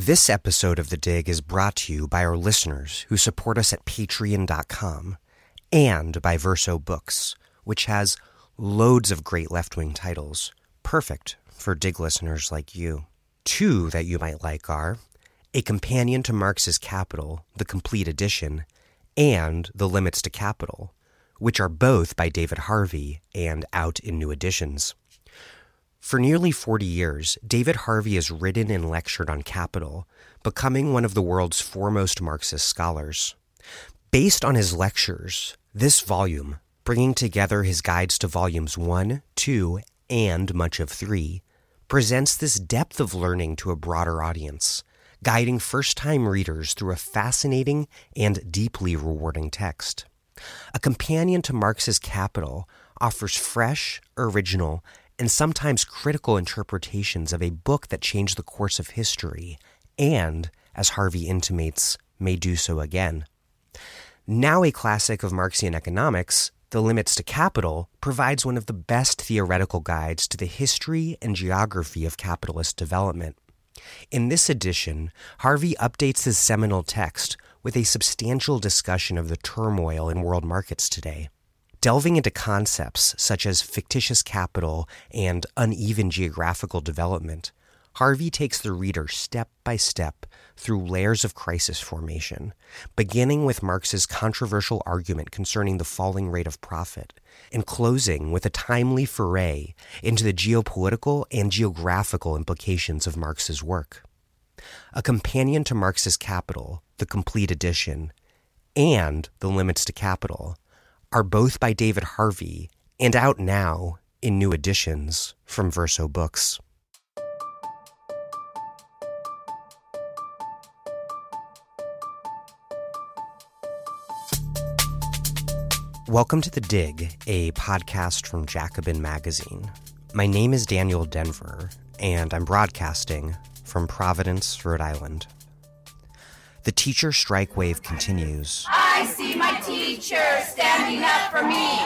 This episode of The Dig is brought to you by our listeners who support us at patreon.com and by Verso Books, which has loads of great left wing titles, perfect for Dig listeners like you. Two that you might like are A Companion to Marx's Capital, the complete edition, and The Limits to Capital, which are both by David Harvey and out in new editions. For nearly 40 years, David Harvey has written and lectured on capital, becoming one of the world's foremost Marxist scholars. Based on his lectures, this volume, bringing together his guides to volumes 1, 2, and much of 3, presents this depth of learning to a broader audience, guiding first time readers through a fascinating and deeply rewarding text. A companion to Marx's Capital offers fresh, original, and sometimes critical interpretations of a book that changed the course of history and, as Harvey intimates, may do so again. Now a classic of Marxian economics, The Limits to Capital provides one of the best theoretical guides to the history and geography of capitalist development. In this edition, Harvey updates his seminal text with a substantial discussion of the turmoil in world markets today delving into concepts such as fictitious capital and uneven geographical development, Harvey takes the reader step by step through layers of crisis formation, beginning with Marx's controversial argument concerning the falling rate of profit, and closing with a timely foray into the geopolitical and geographical implications of Marx's work. A companion to Marx's Capital, the complete edition, and The Limits to Capital are both by David Harvey and out now in new editions from Verso Books. Welcome to The Dig, a podcast from Jacobin Magazine. My name is Daniel Denvir, and I'm broadcasting from Providence, Rhode Island. The teacher strike wave continues. I see my teacher standing up for me.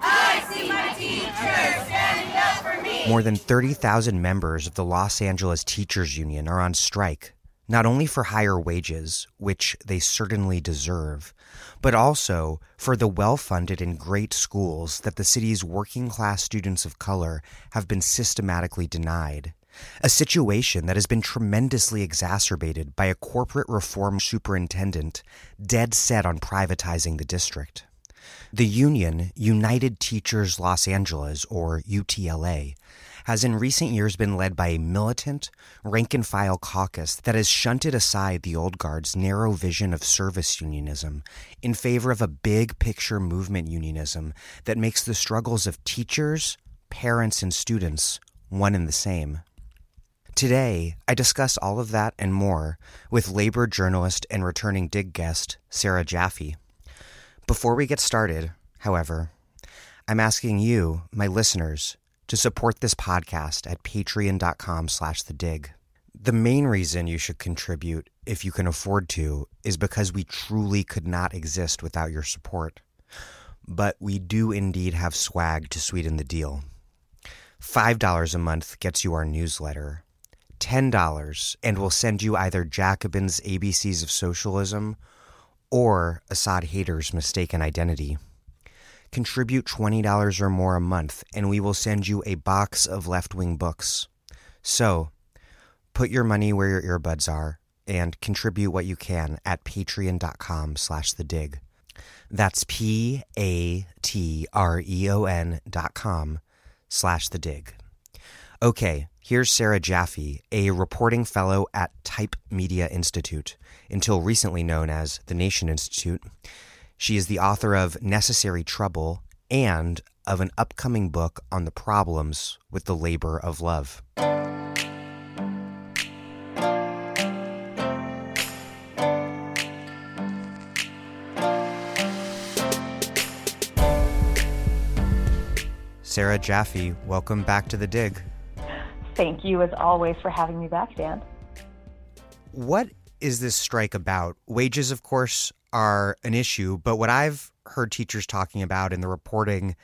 I see my teacher standing up for me. More than 30,000 members of the Los Angeles Teachers Union are on strike, not only for higher wages, which they certainly deserve, but also for the well funded and great schools that the city's working class students of color have been systematically denied a situation that has been tremendously exacerbated by a corporate reform superintendent dead set on privatizing the district. The union, United Teachers Los Angeles, or UTLA, has in recent years been led by a militant, rank and file caucus that has shunted aside the old guard's narrow vision of service unionism in favor of a big picture movement unionism that makes the struggles of teachers, parents, and students one and the same. Today, I discuss all of that and more with labor journalist and returning dig guest, Sarah Jaffe. Before we get started, however, I'm asking you, my listeners, to support this podcast at patreon.com slash the dig. The main reason you should contribute, if you can afford to, is because we truly could not exist without your support. But we do indeed have swag to sweeten the deal. $5 a month gets you our newsletter, $10 and we'll send you either Jacobin's ABCs of Socialism or Asad Haider's Mistaken Identity. Contribute $20 or more a month and we will send you a box of left wing books. So, put your money where your earbuds are and contribute what you can at patreon.com slash the dig. That's P A T R E O N dot com slash the dig. Okay, here's Sarah Jaffe, a reporting fellow at Type Media Institute, until recently known as the Nation Institute. She is the author of Necessary Trouble and of an upcoming book on the problems with the labor of love. Sarah Jaffe, welcome back to the dig. Thank you, as always, for having me back, Dan. What is this strike about? Wages, of course, are an issue, but what I've heard teachers talking about in the reporting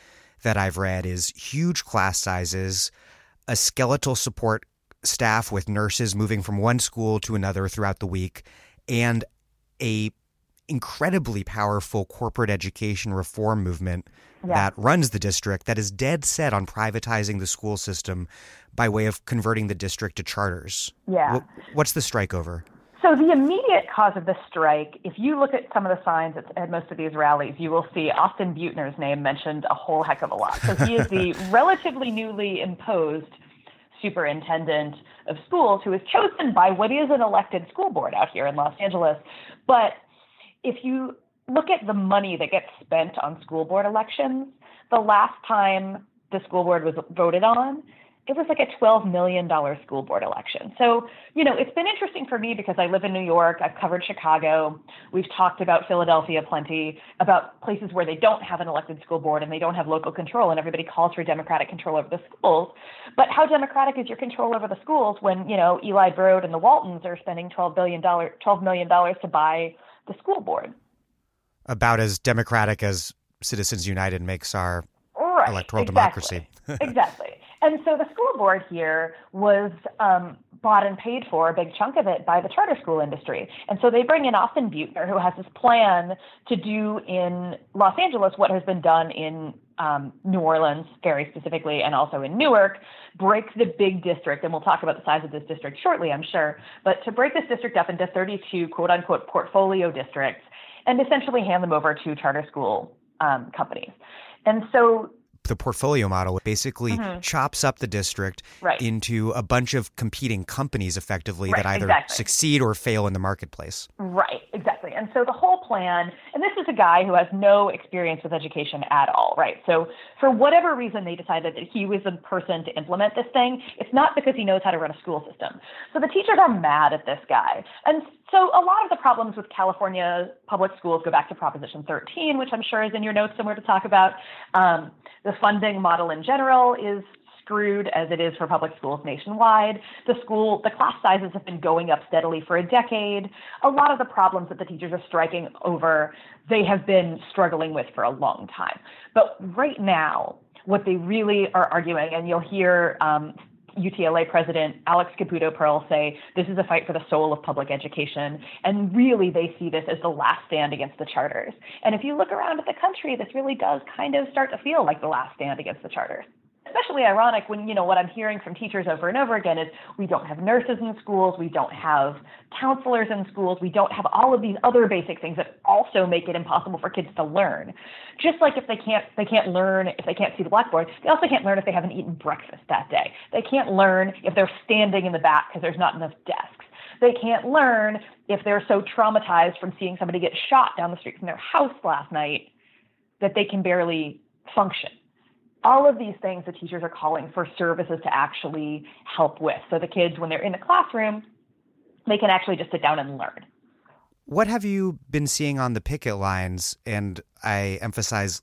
that I've read is huge class sizes, a skeletal support staff with nurses moving from one school to another throughout the week, and a incredibly powerful corporate education reform movement yeah. that runs the district that is dead set on privatizing the school system by way of converting the district to charters. Yeah. What's the strike over? So the immediate cause of the strike, if you look at some of the signs at, most of these rallies, you will see Austin Beutner's name mentioned a whole heck of a lot. So he is the relatively newly imposed superintendent of schools who is chosen by what is an elected school board out here in Los Angeles. But if you look at the money that gets spent on school board elections, the last time the school board was voted on, it was like a $12 million school board election. So, you know, it's been interesting for me because I live in New York, I've covered Chicago, we've talked about Philadelphia plenty, about places where they don't have an elected school board and they don't have local control, and everybody calls for democratic control over the schools. But how democratic is your control over the schools when, you know, Eli Broad and the Waltons are spending $12 billion, $12 million to buy the school board? About as democratic as Citizens United makes our right, electoral exactly. democracy. exactly. And so the school board here was um, bought and paid for a big chunk of it by the charter school industry. And so they bring in Austin Beutner, who has this plan to do in Los Angeles what has been done in um, New Orleans, very specifically, and also in Newark, break the big district. And we'll talk about the size of this district shortly, I'm sure. But to break this district up into 32 quote unquote portfolio districts and essentially hand them over to charter school um, companies. And so the portfolio model basically mm-hmm. chops up the district right. into a bunch of competing companies effectively right, that either exactly. succeed or fail in the marketplace. Right, exactly. And so the whole plan, and this is a guy who has no experience with education at all, right? So for whatever reason they decided that he was the person to implement this thing, it's not because he knows how to run a school system. So the teachers are mad at this guy. And so a lot of the problems with California public schools go back to Proposition 13, which I'm sure is in your notes somewhere to talk about. Um, the funding model in general is screwed as it is for public schools nationwide. The school, the class sizes have been going up steadily for a decade. A lot of the problems that the teachers are striking over, they have been struggling with for a long time. But right now, what they really are arguing, and you'll hear um, UTLA president Alex Caputo Pearl say this is a fight for the soul of public education. And really, they see this as the last stand against the charters. And if you look around at the country, this really does kind of start to feel like the last stand against the charters especially ironic when you know what I'm hearing from teachers over and over again is we don't have nurses in schools, we don't have counselors in schools, we don't have all of these other basic things that also make it impossible for kids to learn. Just like if they can't they can't learn if they can't see the blackboard, they also can't learn if they haven't eaten breakfast that day. They can't learn if they're standing in the back because there's not enough desks. They can't learn if they're so traumatized from seeing somebody get shot down the street from their house last night that they can barely function all of these things the teachers are calling for services to actually help with. So the kids, when they're in the classroom, they can actually just sit down and learn. What have you been seeing on the picket lines? And I emphasize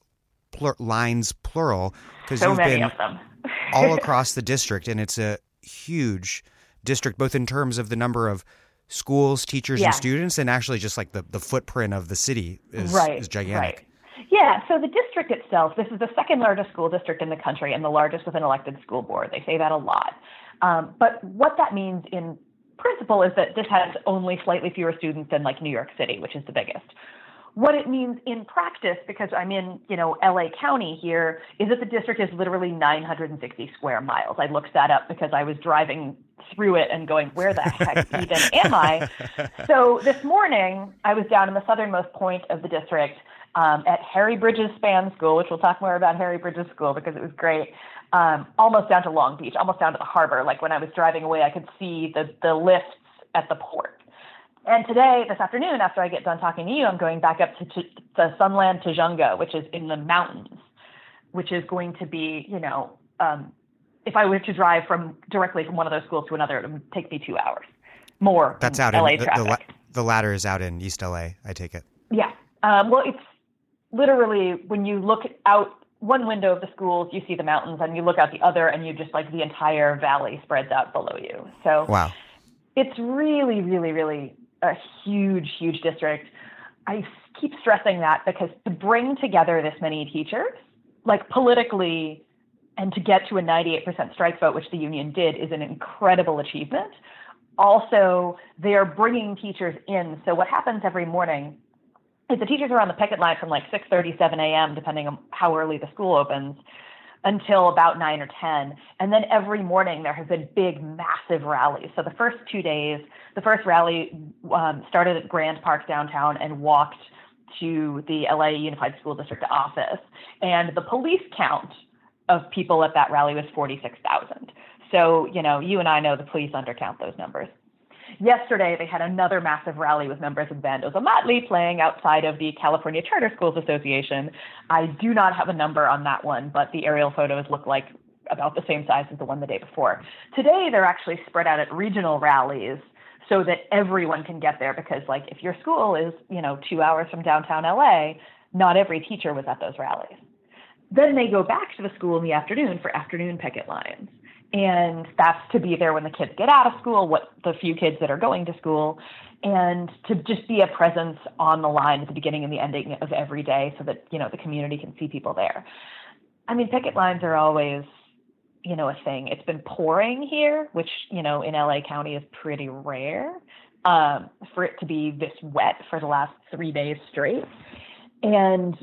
plur- lines plural because so you've been all across the district, and it's a huge district, both in terms of the number of schools, teachers, yeah. and students, and actually just like the, the footprint of the city is, right, is gigantic. Right. Yeah, so the district itself, this is the second largest school district in the country and the largest with an elected school board. They say that a lot. Um, but what that means in principle is that this has only slightly fewer students than like New York City, which is the biggest. What it means in practice, because I'm in, you know, LA County here, is that the district is literally 960 square miles. I looked that up because I was driving through it and going, where the heck even am I? So this morning, I was down in the southernmost point of the district um, at Harry Bridges Span School, which we'll talk more about Harry Bridges School because it was great. Um, almost down to Long Beach, almost down to the harbor. Like when I was driving away, I could see the the lifts at the port. And today, this afternoon, after I get done talking to you, I'm going back up to, to, to Sunland Tujunga, which is in the mountains, which is going to be, you know, um, if I were to drive from directly from one of those schools to another, it would take me two hours more. That's out LA in the, traffic. The, the latter is out in East LA. I take it. Yeah. Um, well, it's literally when you look out one window of the schools, you see the mountains, and you look out the other, and you just like the entire valley spreads out below you. So wow, it's really, really, really a huge, huge district. I keep stressing that because to bring together this many teachers, like politically, and to get to a 98% strike vote, which the union did, is an incredible achievement. Also, they are bringing teachers in. So what happens every morning is the teachers are on the picket line from like 6:30, 7 a.m., depending on how early the school opens, until about 9 or 10. And then every morning there have been big, massive rallies. So the first two days, the first rally um, started at Grand Park downtown and walked to the LA Unified School District office. And the police count of people at that rally was 46,000. So, you know, you and I know the police undercount those numbers. Yesterday, they had another massive rally with members of band Ozomatli playing outside of the California Charter Schools Association. I do not have a number on that one, but the aerial photos look like about the same size as the one the day before. Today, they're actually spread out at regional rallies so that everyone can get there because, like, if your school is, you know, two hours from downtown LA, not every teacher was at those rallies. Then they go back to the school in the afternoon for afternoon picket lines and that's to be there when the kids get out of school, what the few kids that are going to school, and to just be a presence on the line at the beginning and the ending of every day so that, you know, the community can see people there. I mean, picket lines are always, you know, a thing. It's been pouring here, which, you know, in LA County is pretty rare um, for it to be this wet for the last three days straight. And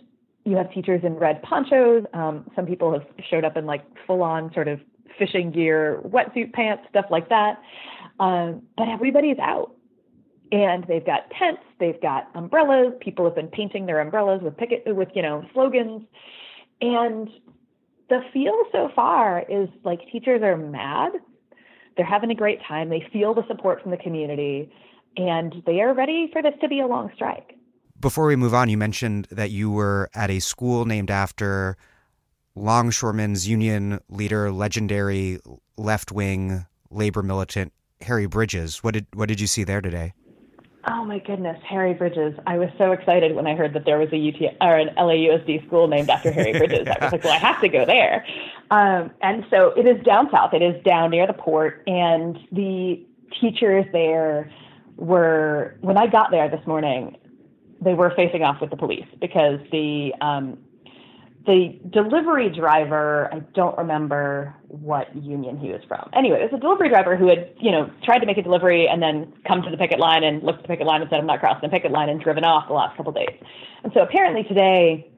you have teachers in red ponchos. Um, some people have showed up in like full on sort of fishing gear, wetsuit pants, stuff like that. Um, but everybody's out. And they've got tents, they've got umbrellas. People have been painting their umbrellas with picket with you know slogans, and the feel so far is like teachers are mad. They're having a great time. They feel the support from the community, and they are ready for this to be a long strike. Before we move on, you mentioned that you were at a school named after longshoremen's union leader, legendary left wing labor militant Harry Bridges. What did what did you see there today? Oh my goodness, Harry Bridges! I was so excited when I heard that there was a UT or an LAUSD school named after Harry Bridges. I was like, well, I have to go there. Um, and so it is down south. It is down near the port, and the teachers there were when I got there this morning. They were facing off with the police because the um, the delivery driver, I don't remember what union he was from. Anyway, it was a delivery driver who had, you know, tried to make a delivery and then come to the picket line and looked at the picket line and said, I'm not crossing the picket line and driven off the last couple of days. And so apparently today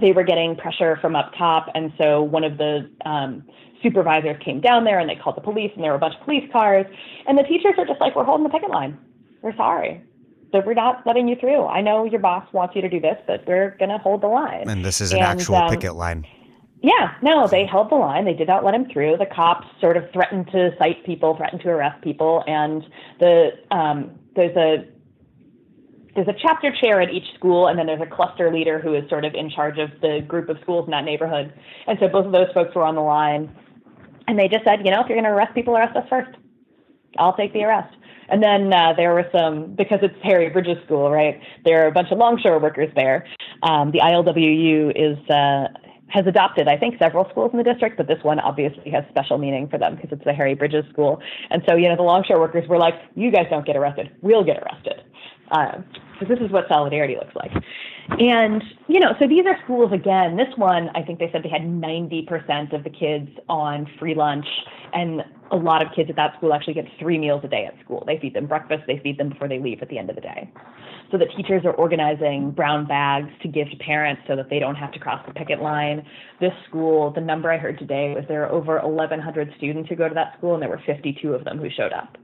they were getting pressure from up top. And so one of the um, supervisors came down there and they called the police and there were a bunch of police cars. And the teachers are just like, we're holding the picket line. We're sorry that we're not letting you through. I know your boss wants you to do this, but we're going to hold the line. And this is an and, actual um, picket line. Yeah, no, they held the line. They did not let him through. The cops sort of threatened to cite people, threatened to arrest people, and the um, there's a there's a chapter chair at each school, and then there's a cluster leader who is sort of in charge of the group of schools in that neighborhood. And so both of those folks were on the line, and they just said, you know, if you're going to arrest people, arrest us first. I'll take the arrest. And then uh, there were some, because it's Harry Bridges School, right? There are a bunch of longshore workers there. Um, the ILWU is uh, has adopted, I think, several schools in the district, but this one obviously has special meaning for them because it's the Harry Bridges School. And so, you know, the longshore workers were like, "You guys don't get arrested; we'll get arrested." Uh, this is what solidarity looks like. And, you know, so these are schools again. This one, I think they said they had 90% of the kids on free lunch. And a lot of kids at that school actually get three meals a day at school. They feed them breakfast, they feed them before they leave at the end of the day. So the teachers are organizing brown bags to give to parents so that they don't have to cross the picket line. This school, the number I heard today was there are over 1,100 students who go to that school, and there were 52 of them who showed up.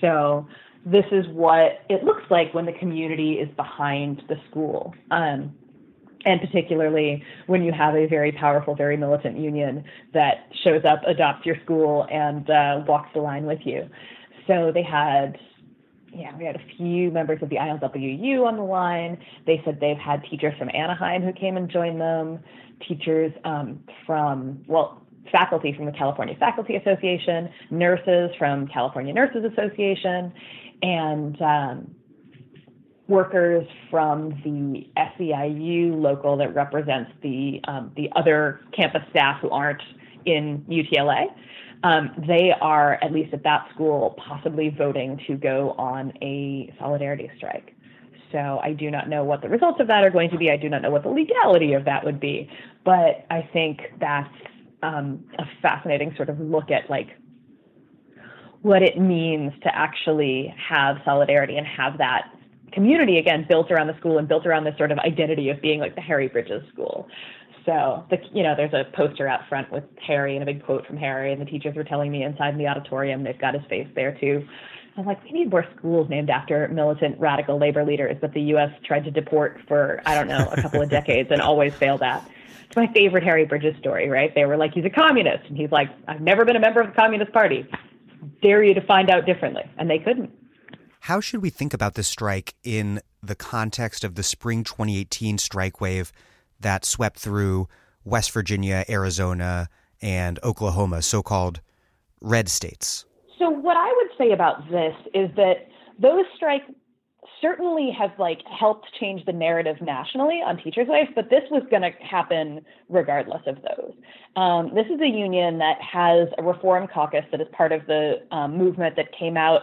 So this is what it looks like when the community is behind the school. Um, and particularly when you have a very powerful, very militant union that shows up, adopts your school, and uh, walks the line with you. So they had, yeah, we had a few members of the ILWU on the line. They said they've had teachers from Anaheim who came and joined them, teachers um, from, well, faculty from the California Faculty Association, nurses from California Nurses Association, and um, workers from the SEIU local that represents the um, the other campus staff who aren't in UTLA. Um, they are at least at that school possibly voting to go on a solidarity strike. So I do not know what the results of that are going to be. I do not know what the legality of that would be, but I think that's um, a fascinating sort of look at like what it means to actually have solidarity and have that community again built around the school and built around this sort of identity of being like the Harry Bridges School. So the you know there's a poster out front with Harry and a big quote from Harry, and the teachers were telling me inside in the auditorium they've got his face there too. I'm like, we need more schools named after militant radical labor leaders that the U.S. tried to deport for I don't know a couple of decades and always failed at. It's my favorite Harry Bridges story, right? They were like, he's a communist, and he's like, I've never been a member of the Communist Party. Dare you to find out differently, and they couldn't. How should we think about this strike in the context of the spring 2018 strike wave that swept through West Virginia, Arizona, and Oklahoma, so called red states? So, what I would say about this is that those strikes certainly has like helped change the narrative nationally on teachers' lives, but this was going to happen regardless of those. Um, this is a union that has a reform caucus that is part of the um, movement that came out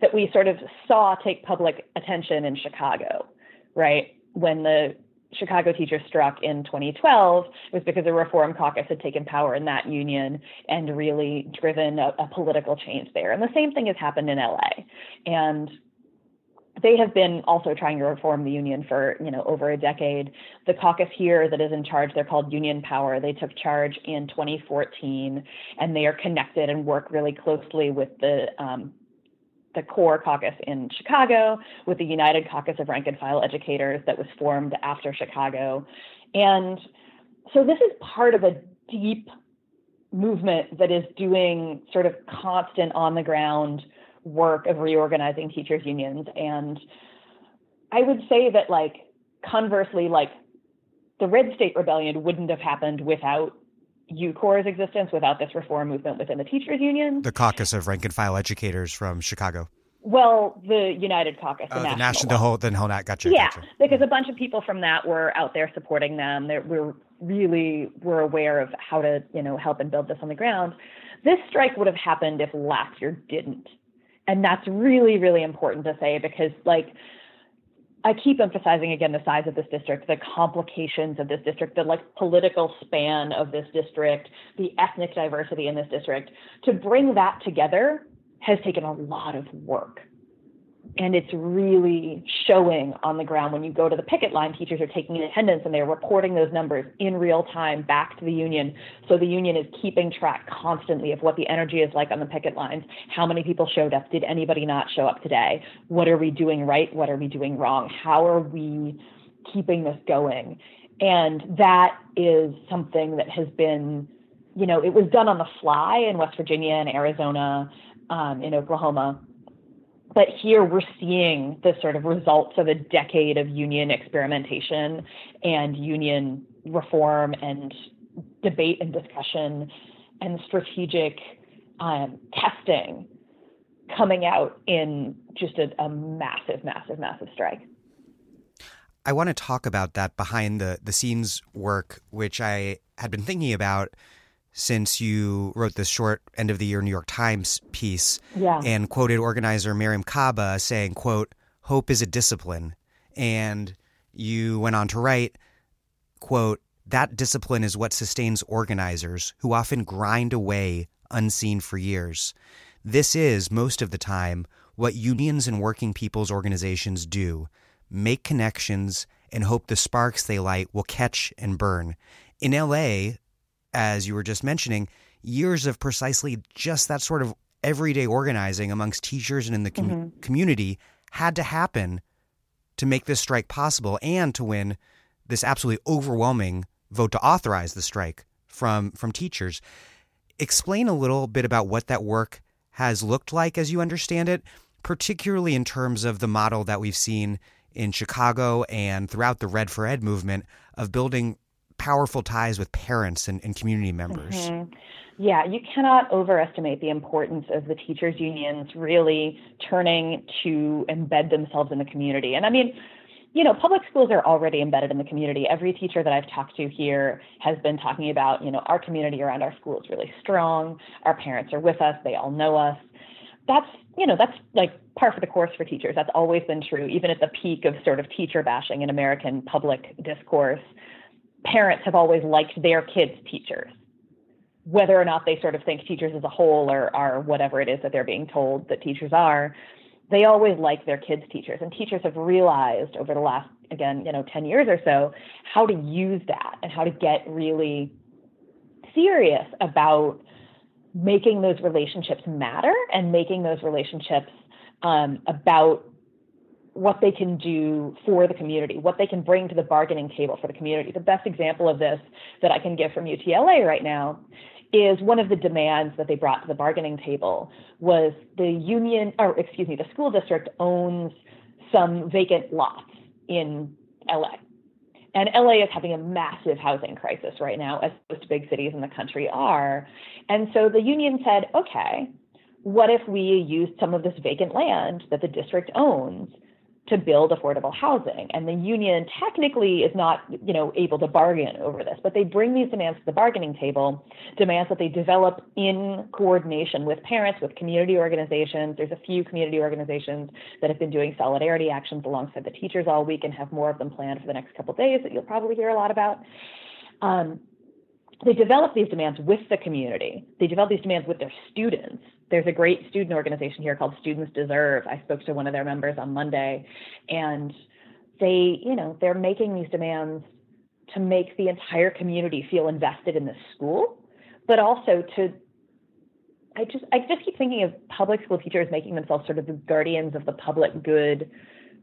that we sort of saw take public attention in Chicago, right? When the Chicago teachers struck in 2012 was because the Reform Caucus had taken power in that union and really driven a, a, political change there. And the same thing has happened in LA. And they have been also trying to reform the union for you know over a decade. The caucus here that is in charge, they're called Union Power. They took charge in 2014, and they are connected and work really closely with the um, the CORE caucus in Chicago with the United Caucus of Rank and File Educators that was formed after Chicago. And so this is part of a deep movement that is doing sort of constant on the ground work of reorganizing teachers unions and I would say that like conversely like the red state rebellion wouldn't have happened without UCORE's existence without this reform movement within the teachers union. The caucus of rank and file educators from Chicago. Well, the United Caucus, the, uh, national, the national, the whole, the whole, not gotcha. Yeah, gotcha. because a bunch of people from that were out there supporting them. They were really were aware of how to, you know, help and build this on the ground. This strike would have happened if last year didn't, and that's really, really important to say because, like, I keep emphasizing again the size of this district, the complications of this district, the like political span of this district, the ethnic diversity in this district. To bring that together has taken a lot of work. And it's really showing on the ground when you go to the picket line, teachers are taking attendance and they're reporting those numbers in real time back to the union. So the union is keeping track constantly of what the energy is like on the picket lines. How many people showed up? Did anybody not show up today? What are we doing right? What are we doing wrong? How are we keeping this going? And that is something that has been, you know, it was done on the fly in West Virginia and Arizona, um, in Oklahoma but here we're seeing the sort of results of a decade of union experimentation and union reform and debate and discussion and strategic um, testing coming out in just a, a massive, massive, massive strike. I want to talk about that behind the, the scenes work, which I had been thinking about since you wrote this short end of the year New York Times piece yeah. and quoted organizer Mariame Kaba saying, quote, hope is a discipline. And you went on to write, quote, that discipline is what sustains organizers who often grind away unseen for years. This is, most of the time, what unions and working people's organizations do make connections and hope the sparks they light will catch and burn. In LA, as you were just mentioning, years of precisely just that sort of everyday organizing amongst teachers and in the com- mm-hmm. community had to happen to make this strike possible and to win this absolutely overwhelming vote to authorize the strike from from teachers. Explain a little bit about what that work has looked like as you understand it, particularly in terms of the model that we've seen in Chicago and throughout the Red for Ed movement of building powerful ties with parents and, and community members. Mm-hmm. Yeah, you cannot overestimate the importance of the teachers' unions really turning to embed themselves in the community. And I mean, you know, public schools are already embedded in the community. Every teacher that I've talked to here has been talking about, you know, our community around our school is really strong. Our parents are with us. They all know us. That's, you know, that's like par for the course for teachers. That's always been true, even at the peak of sort of teacher bashing in American public discourse parents have always liked their kids' teachers. whether or not they sort of think teachers as a whole or are whatever it is that they're being told that teachers are, they always like their kids' teachers. And teachers have realized over the last, again, you know, 10 years or so, how to use that and how to get really serious about making those relationships matter and making those relationships um, about what they can do for the community, what they can bring to the bargaining table for the community. The best example of this that I can give from UTLA right now is one of the demands that they brought to the bargaining table was the union, or excuse me, the school district owns some vacant lots in LA. And LA is having a massive housing crisis right now, as most big cities in the country are. And so the union said, okay, what if we used some of this vacant land that the district owns to build affordable housing. And the union technically is not, you know, able to bargain over this, but they bring these demands to the bargaining table, demands that they develop in coordination with parents, with community organizations. There's a few community organizations that have been doing solidarity actions alongside the teachers all week and have more of them planned for the next couple days that you'll probably hear a lot about. Um, they develop these demands with the community. They develop these demands with their students. There's a great student organization here called Students Deserve. I spoke to one of their members on Monday, and they, you know, they're making these demands to make the entire community feel invested in the school, but also to I just I just keep thinking of public school teachers making themselves sort of the guardians of the public good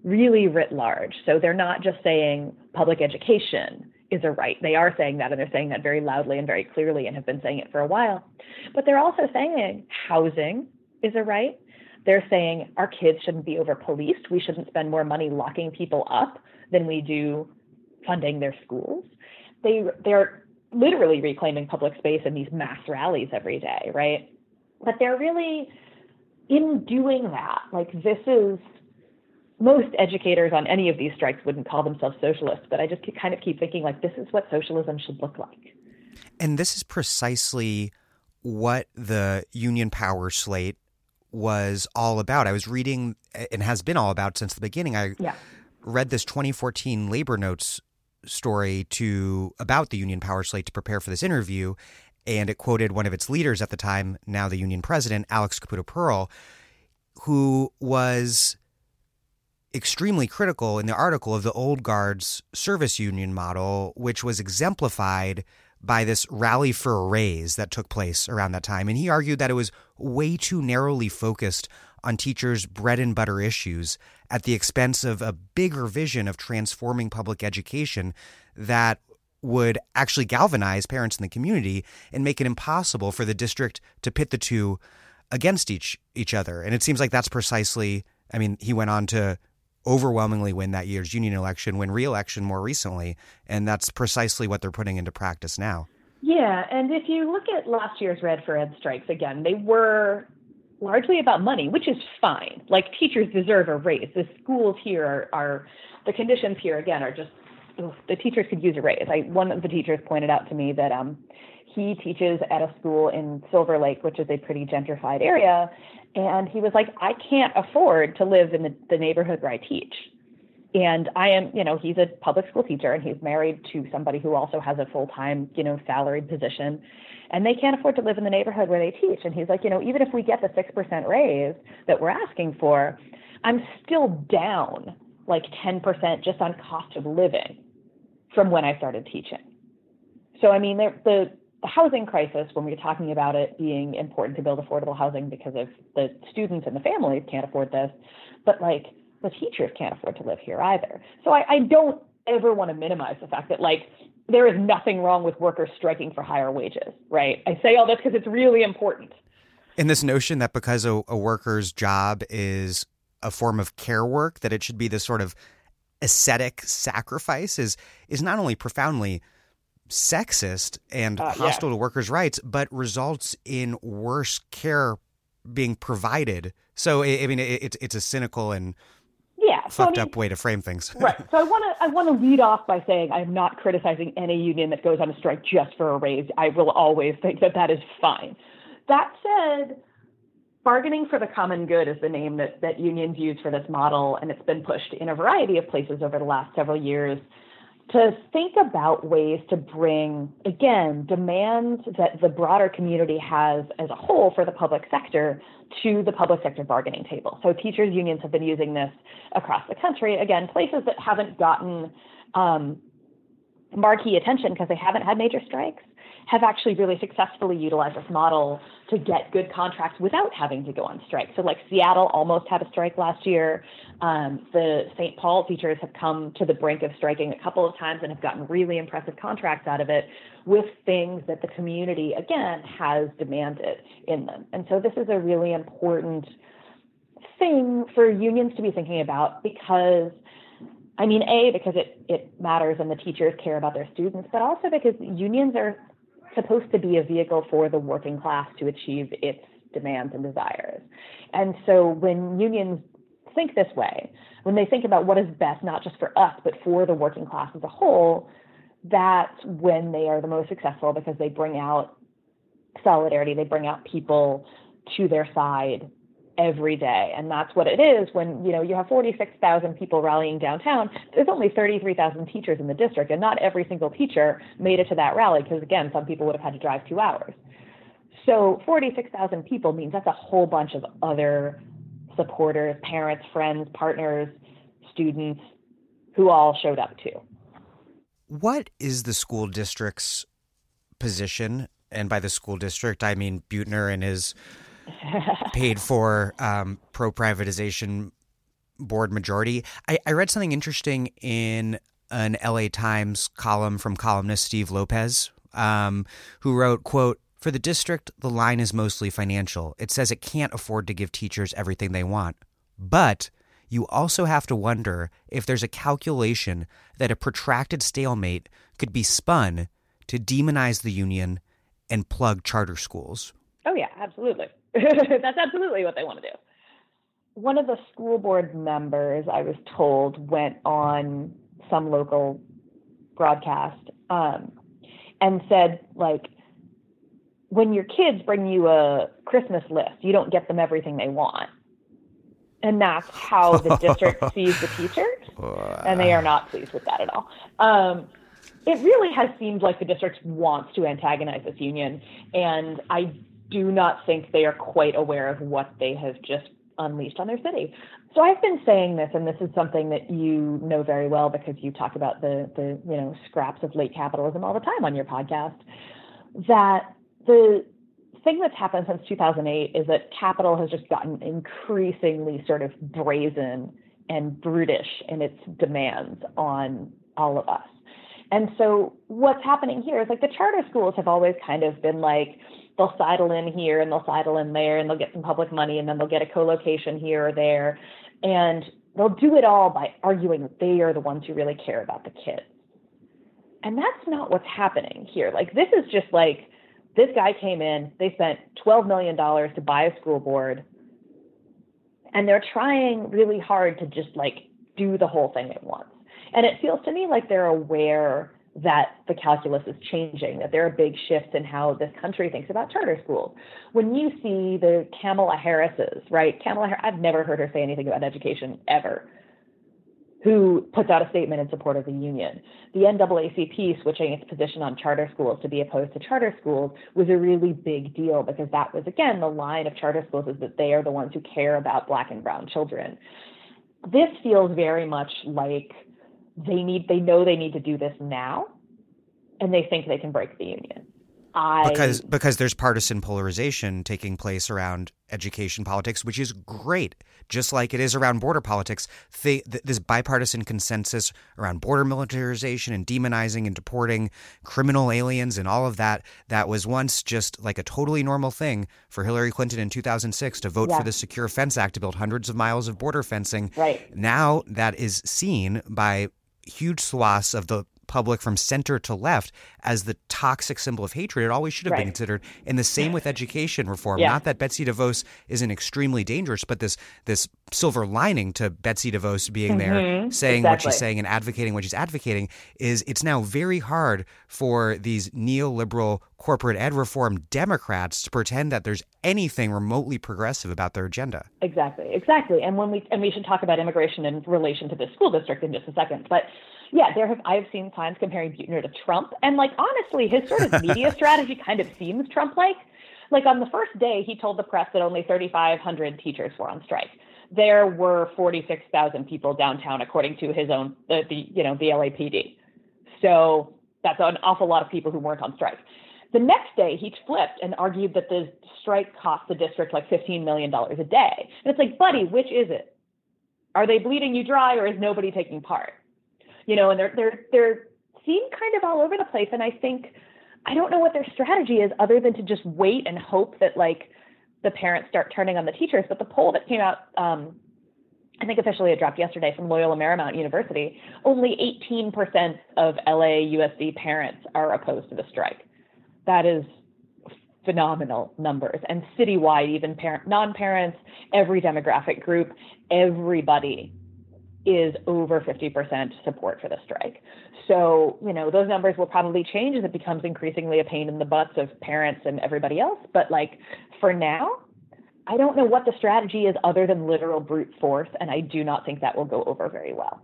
really writ large. So they're not just saying public education is a right. They are saying that, and they're saying that very loudly and very clearly, and have been saying it for a while. But they're also saying housing is a right. They're saying our kids shouldn't be over policed. We shouldn't spend more money locking people up than we do funding their schools. They they're literally reclaiming public space in these mass rallies every day, right? But they're really in doing that. Like this is most educators on any of these strikes wouldn't call themselves socialists, but I just kind of keep thinking like this is what socialism should look like. And this is precisely what the union power slate was all about. I was reading and has been all about since the beginning. I yeah. read this 2014 labor notes story to about the union power slate to prepare for this interview and it quoted one of its leaders at the time, now the union president, Alex Caputo Pearl, who was extremely critical in the article of the old guard's service union model, which was exemplified by this rally for a raise that took place around that time. And he argued that it was way too narrowly focused on teachers' bread and butter issues at the expense of a bigger vision of transforming public education that would actually galvanize parents in the community and make it impossible for the district to pit the two against each each other. And it seems like that's precisely I mean, he went on to overwhelmingly win that year's union election, win re-election more recently, and that's precisely what they're putting into practice now. Yeah, and if you look at last year's Red for Ed strikes again, they were largely about money, which is fine. Like teachers deserve a raise. The schools here are, are the conditions here again are just ugh, the teachers could use a raise. I one of the teachers pointed out to me that um he teaches at a school in Silver Lake, which is a pretty gentrified area, and he was like, I can't afford to live in the, the neighborhood where I teach. And I am, you know, he's a public school teacher and he's married to somebody who also has a full time, you know, salaried position. And they can't afford to live in the neighborhood where they teach. And he's like, you know, even if we get the 6% raise that we're asking for, I'm still down like 10% just on cost of living from when I started teaching. So, I mean, the, the housing crisis, when we are talking about it being important to build affordable housing because of the students and the families can't afford this, but like the teachers can't afford to live here either. So I, I don't ever want to minimize the fact that like there is nothing wrong with workers striking for higher wages, right? I say all this because it's really important. In this notion that because a, a worker's job is a form of care work, that it should be this sort of ascetic sacrifice is is not only profoundly sexist and uh, hostile yeah. to workers' rights, but results in worse care being provided. So, I, I mean, it, it's it's a cynical and yeah, so, fucked I mean, up way to frame things. right. So I want to I want to lead off by saying I'm not criticizing any union that goes on a strike just for a raise. I will always think that that is fine. That said, bargaining for the common good is the name that that unions use for this model, and it's been pushed in a variety of places over the last several years to think about ways to bring, again, demands that the broader community has as a whole for the public sector to the public sector bargaining table. So teachers' unions have been using this across the country. Again, places that haven't gotten um, marquee attention because they haven't had major strikes have actually really successfully utilized this model to get good contracts without having to go on strike. So, like Seattle almost had a strike last year. Um, the St. Paul teachers have come to the brink of striking a couple of times and have gotten really impressive contracts out of it with things that the community, again, has demanded in them. And so, this is a really important thing for unions to be thinking about because I mean, A, because it, it matters and the teachers care about their students, but also because unions are supposed to be a vehicle for the working class to achieve its demands and desires. And so when unions think this way, when they think about what is best, not just for us, but for the working class as a whole, that's when they are the most successful because they bring out solidarity, they bring out people to their side every day. And that's what it is when, you know, you have 46,000 people rallying downtown. There's only 33,000 teachers in the district, and not every single teacher made it to that rally because, again, some people would have had to drive two hours. So 46,000 people means that's a whole bunch of other supporters, parents, friends, partners, students who all showed up too. What is the school district's position? And by the school district, I mean Beutner and his paid for um, pro privatization board majority. I, I read something interesting in an LA Times column from columnist Steve Lopez, um, who wrote, quote, for the district, the line is mostly financial. It says it can't afford to give teachers everything they want. But you also have to wonder if there's a calculation that a protracted stalemate could be spun to demonize the union and plug charter schools. Oh, yeah, absolutely. That's absolutely what they want to do. One of the school board members, I was told, went on some local broadcast um, and said, like, when your kids bring you a Christmas list, you don't get them everything they want. And that's how the district sees the teachers. And they are not pleased with that at all. Um, it really has seemed like the district wants to antagonize this union. And I do not think they are quite aware of what they have just unleashed on their city. So I've been saying this, and this is something that you know very well because you talk about the the you know scraps of late capitalism all the time on your podcast. That the thing that's happened since 2008 is that capital has just gotten increasingly sort of brazen and brutish in its demands on all of us. And so what's happening here is like the charter schools have always kind of been like, they'll sidle in here and they'll sidle in there and they'll get some public money and then they'll get a co-location here or there. And they'll do it all by arguing that they are the ones who really care about the kids. And that's not what's happening here. Like this is just like this guy came in, they spent $12 million to buy a school board, and they're trying really hard to just like do the whole thing at once. And it feels to me like they're aware that the calculus is changing, that there are big shifts in how this country thinks about charter schools. When you see the Kamala Harris's, right? Kamala, I've never heard her say anything about education ever, who puts out a statement in support of the union. The NAACP switching its position on charter schools to be opposed to charter schools was a really big deal because that was, again, the line of charter schools is that they are the ones who care about black and brown children. This feels very much like they need they know they need to do this now and they think they can break the union. I, because because there's partisan polarization taking place around education politics, which is great, just like it is around border politics. th- this bipartisan consensus around border militarization and demonizing and deporting criminal aliens and all of that that was once just like a totally normal thing for Hillary Clinton in 2006 to vote yeah. for the Secure Fence Act to build hundreds of miles of border fencing. Right now, that is seen by huge swaths of the public from center to left as the toxic symbol of hatred. It always should have right. been considered. And the same with education reform. Yeah. Not that Betsy DeVos isn't extremely dangerous, but this this silver lining to Betsy DeVos being there, mm-hmm. saying exactly. what she's saying and advocating what she's advocating is it's now very hard for these neoliberal corporate ed reform Democrats to pretend that there's anything remotely progressive about their agenda. Exactly, exactly. And when we and we should talk about immigration in relation to this school district in just a second, but yeah, there have I've seen signs comparing Beutner to Trump, and like honestly, his sort of media strategy kind of seems Trump-like. Like on the first day, he told the press that only 3,500 teachers were on strike. There were 46,000 people downtown, according to his own the, the you know the LAPD. So that's an awful lot of people who weren't on strike. The next day, he flipped and argued that the strike cost the district like $15 million a day. And it's like, buddy, which is it? Are they bleeding you dry or is nobody taking part? You know, and they're they're they're seem kind of all over the place. And I think I don't know what their strategy is other than to just wait and hope that like the parents start turning on the teachers. But the poll that came out um, I think officially it dropped yesterday from Loyola Marymount University, only 18% of LAUSD parents are opposed to the strike. That is phenomenal numbers. And citywide, even parent, non-parents, every demographic group, everybody is over 50% support for the strike. So, you know, those numbers will probably change as it becomes increasingly a pain in the butts of parents and everybody else. But like for now, I don't know what the strategy is other than literal brute force, and I do not think that will go over very well.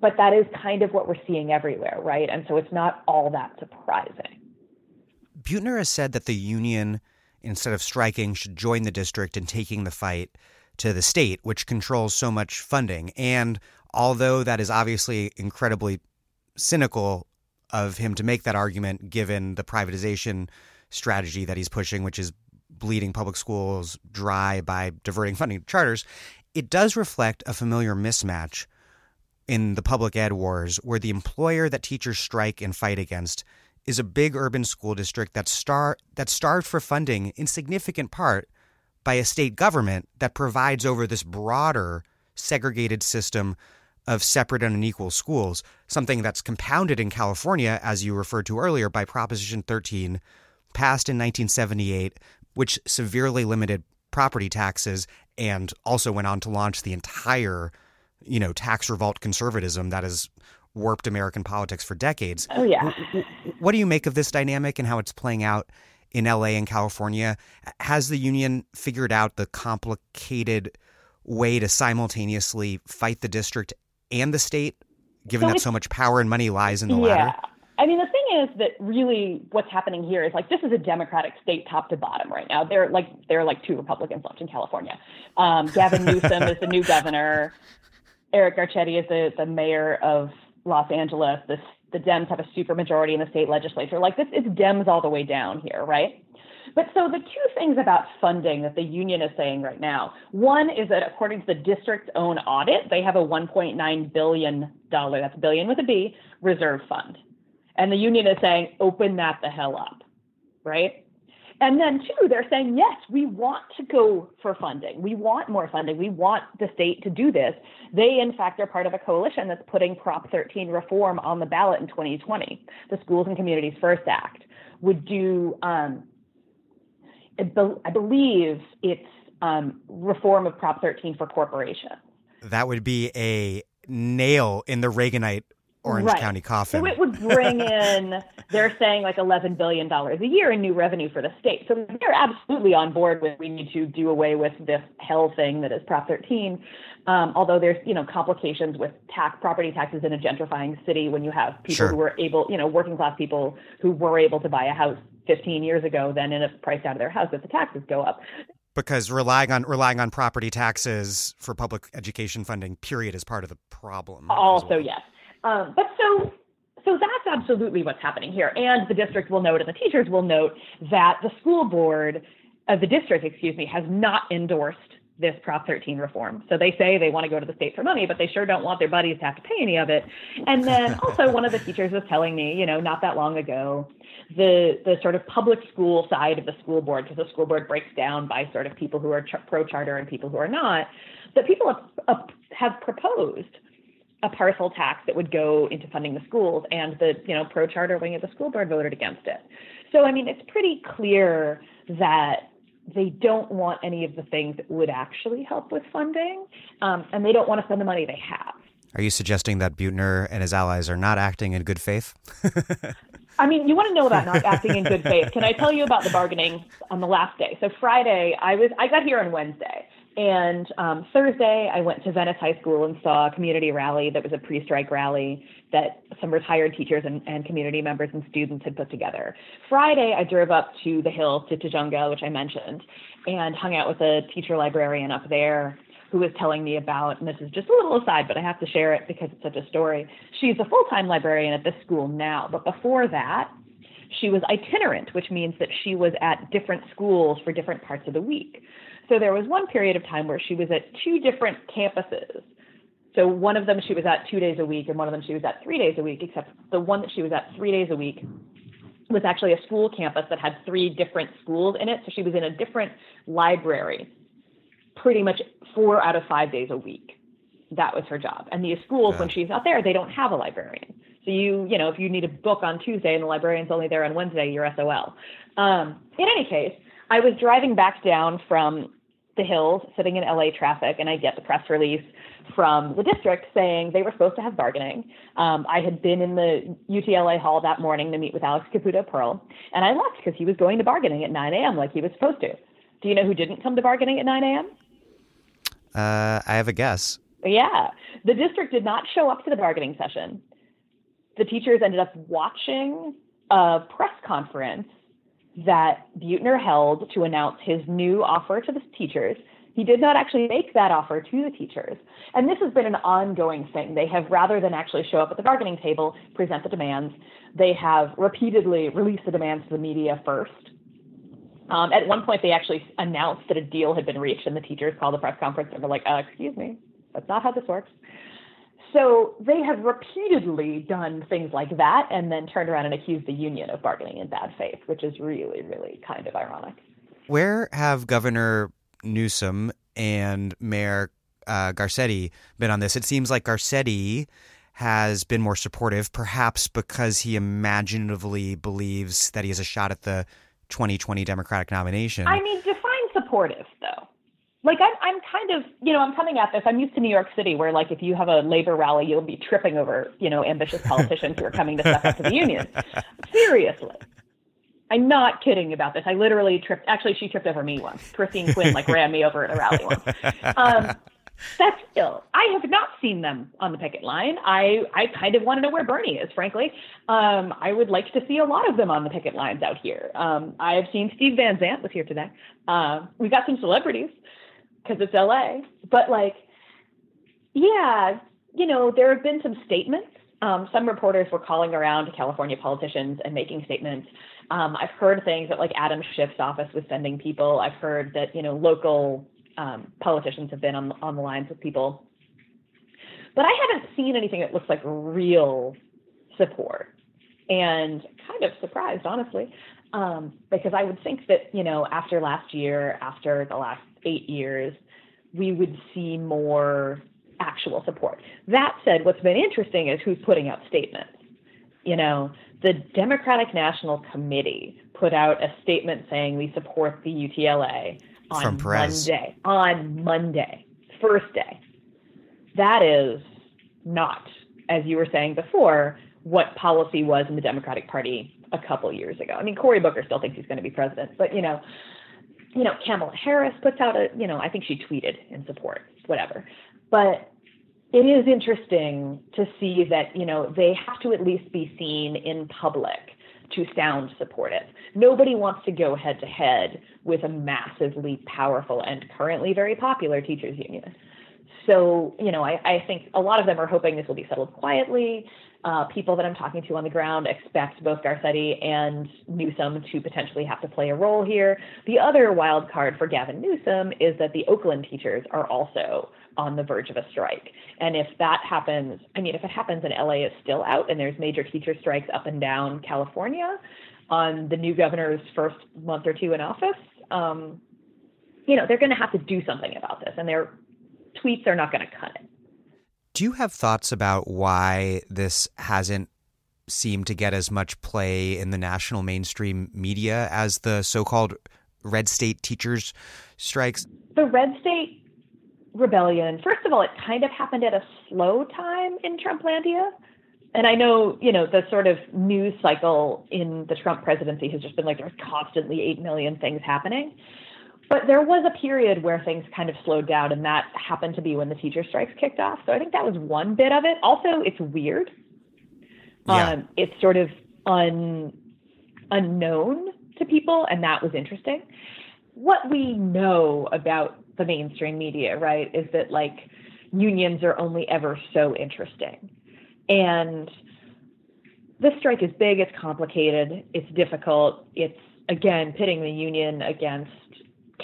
But that is kind of what we're seeing everywhere, right? And so it's not all that surprising. Beutner has said that the union, instead of striking, should join the district in taking the fight to the state, which controls so much funding. And although that is obviously incredibly cynical of him to make that argument, given the privatization strategy that he's pushing, which is bleeding public schools dry by diverting funding to charters, it does reflect a familiar mismatch in the public ed wars where the employer that teachers strike and fight against is a big urban school district that's star that's starved for funding in significant part by a state government that provides over this broader segregated system of separate and unequal schools, something that's compounded in California, as you referred to earlier, by Proposition 13, passed in 1978 which severely limited property taxes and also went on to launch the entire, you know, tax revolt conservatism that has warped American politics for decades. Oh yeah. What do you make of this dynamic and how it's playing out in LA and California? Has the union figured out the complicated way to simultaneously fight the district and the state, given so that so much power and money lies in the yeah. latter? I mean, the thing is that really what's happening here is like this is a Democratic state top to bottom right now. They're like there are like two Republicans left in California. Um, Gavin Newsom is the new governor. Eric Garcetti is the, the mayor of Los Angeles. This, the Dems have a super majority in the state legislature. Like this, it's Dems all the way down here, right? But so the two things about funding that the union is saying right now, one is that according to the district's own audit, they have a 1.9 billion dollar, that's billion with a B, reserve fund. And the union is saying, open that the hell up, right? And then, two, they're saying, yes, we want to go for funding. We want more funding. We want the state to do this. They, in fact, are part of a coalition that's putting Prop 13 reform on the ballot in 2020. The Schools and Communities First Act would do, um, I believe it's um, reform of Prop 13 for corporations. That would be a nail in the Reaganite Orange right. County coffin. So it would bring in, they're saying like $11 billion a year in new revenue for the state. So they're absolutely on board with we need to do away with this hell thing that is Prop 13. Um, although there's, you know, complications with tax property taxes in a gentrifying city when you have people sure. who were able, you know, working class people who were able to buy a house 15 years ago, then end up priced out of their house if the taxes go up because relying on relying on property taxes for public education funding period is part of the problem also well. yes um, but so so that's absolutely what's happening here. And the district will note, and the teachers will note that the school board, of the district, excuse me, has not endorsed this Prop 13 reform. So they say they want to go to the state for money, but they sure don't want their buddies to have to pay any of it. And then also one of the teachers was telling me, you know, not that long ago, the the sort of public school side of the school board, because the school board breaks down by sort of people who are ch- pro charter and people who are not, that people have, uh, have proposed a parcel tax that would go into funding the schools, and the you know pro charter wing of the school board voted against it. So I mean, it's pretty clear that they don't want any of the things that would actually help with funding, um, and they don't want to spend the money they have. Are you suggesting that Beutner and his allies are not acting in good faith? I mean, you want to know about not acting in good faith? Can I tell you about the bargaining on the last day? So Friday, I was I got here on Wednesday. And um, Thursday, I went to Venice High School and saw a community rally that was a pre strike rally that some retired teachers and, and, community members and students had put together. Friday, I drove up to the Hill, to Tujunga, which I mentioned, and hung out with a teacher librarian up there who was telling me about, and this is just a little aside, but I have to share it because it's such a story. She's a full time librarian at this school now, but before that, she was itinerant, which means that she was at different schools for different parts of the week. So there was one period of time where she was at two different campuses. So one of them she was at two days a week, and one of them she was at three days a week, except the one that she was at three days a week was actually a school campus that had three different schools in it. So she was in a different library pretty much four out of five days a week. That was her job. And these schools, when she's not there, they don't have a librarian. So you, you know, if you need a book on Tuesday and the librarian's only there on Wednesday, you're SOL. Um, in any case, I was driving back down from the hills, sitting in LA traffic, and I get the press release from the district saying they were supposed to have bargaining. Um, I had been in the UTLA hall that morning to meet with Alex Caputo Pearl, and I left because he was going to bargaining at 9 a.m. like he was supposed to. Do you know who didn't come to bargaining at 9 a.m.? Uh, I have a guess. Yeah. The district did not show up to the bargaining session. The teachers ended up watching a press conference that Beutner held to announce his new offer to the teachers. He did not actually make that offer to the teachers. And this has been an ongoing thing. They have, rather than actually show up at the bargaining table, present the demands, they have repeatedly released the demands to the media first. Um, at one point, they actually announced that a deal had been reached, and the teachers called the press conference and were like, uh, "Excuse me, that's not how this works." So they have repeatedly done things like that, and then turned around and accused the union of bargaining in bad faith, which is really, really kind of ironic. Where have Governor Newsom and Mayor uh, Garcetti been on this? It seems like Garcetti has been more supportive, perhaps because he imaginatively believes that he has a shot at the 2020 Democratic nomination. I mean, define supportive though. Like I'm, I'm kind of, you know, I'm coming at this. I'm used to New York City, where like if you have a labor rally, you'll be tripping over, you know, ambitious politicians who are coming to step up to the union. Seriously, I'm not kidding about this. I literally tripped. Actually, she tripped over me once. Christine Quinn like ran me over at a rally once. Um, that's ill. I have not seen them on the picket line. I, I kind of want to know where Bernie is, frankly. Um, I would like to see a lot of them on the picket lines out here. Um, I have seen Steve Van Zandt was here today. Uh, we got some celebrities because it's LA, but like, yeah, you know, there have been some statements. Um, some reporters were calling around to California politicians and making statements. Um, I've heard things that like Adam Schiff's office was sending people. I've heard that you know local um, politicians have been on on the lines with people. But I haven't seen anything that looks like real support, and kind of surprised, honestly, um, because I would think that you know after last year, after the last eight years, we would see more actual support. That said, what's been interesting is who's putting out statements. You know, the Democratic National Committee put out a statement saying we support the UTLA on Monday. On Monday, first day. That is not, as you were saying before, what policy was in the Democratic Party a couple years ago. I mean, Cory Booker still thinks he's going to be president, but you know, you know, Kamala Harris puts out a, you know, I think she tweeted in support, whatever. But it is interesting to see that, you know, they have to at least be seen in public to sound supportive. Nobody wants to go head to head with a massively powerful and currently very popular teachers union. So, you know, I, I think a lot of them are hoping this will be settled quietly. Uh, people that I'm talking to on the ground expect both Garcetti and Newsom to potentially have to play a role here. The other wild card for Gavin Newsom is that the Oakland teachers are also on the verge of a strike. And if that happens, I mean, if it happens and LA is still out and there's major teacher strikes up and down California on the new governor's first month or two in office, um, you know, they're going to have to do something about this. And their tweets are not going to cut it. Do you have thoughts about why this hasn't seemed to get as much play in the national mainstream media as the so called red state teachers strikes? The red state rebellion, first of all, it kind of happened at a slow time in Trumplandia. And I know, you know, the sort of news cycle in the Trump presidency has just been like there's constantly 8 million things happening. But there was a period where things kind of slowed down, and that happened to be when the teacher strikes kicked off. So I think that was one bit of it. Also, it's weird. Yeah. Um, it's sort of un, unknown to people, and that was interesting. What we know about the mainstream media, right, is that like unions are only ever so interesting. And this strike is big, it's complicated, it's difficult, it's again pitting the union against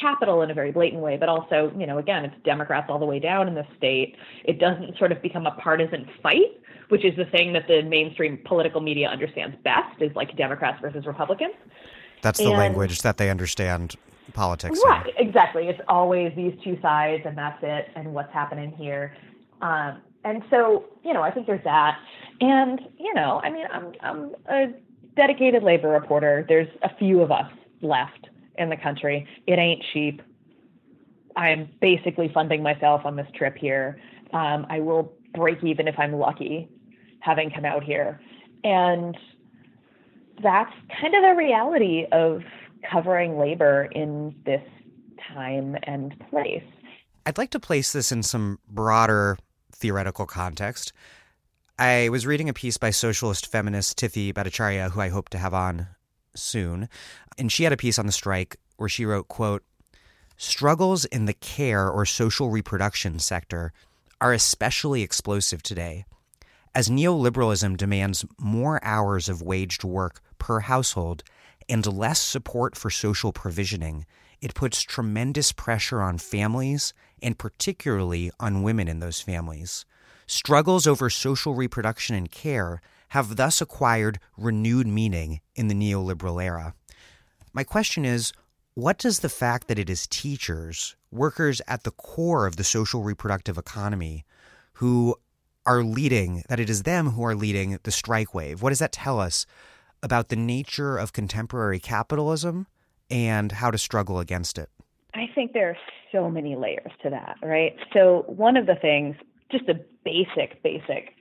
capital in a very blatant way, but also, you know, again, it's Democrats all the way down in the state. It doesn't sort of become a partisan fight, which is the thing that the mainstream political media understands best is like Democrats versus Republicans. That's the And- language that they understand politics. in. Exactly. It's always these two sides, and that's it, and what's happening here. Um, and so, you know, I think there's that. And, you know, I mean, I'm, I'm a dedicated labor reporter. There's a few of us left in the country. It ain't cheap. I'm basically funding myself on this trip here. Um, I will break even if I'm lucky having come out here. And that's kind of the reality of covering labor in this time and place. I'd like to place this in some broader theoretical context. I was reading a piece by socialist feminist Tithi Bhattacharya, who I hope to have on soon, and she had a piece on the strike where she wrote, quote, Struggles in the care or social reproduction sector are especially explosive today. As neoliberalism demands more hours of waged work per household and less support for social provisioning, it puts tremendous pressure on families and particularly on women in those families. Struggles over social reproduction and care have thus acquired renewed meaning in the neoliberal era. My question is what does the fact that it is teachers, workers at the core of the social reproductive economy, who are leading, that it is them who are leading the strike wave, what does that tell us about the nature of contemporary capitalism and how to struggle against it? I think there are so many layers to that, right? So, one of the things, just a basic, basic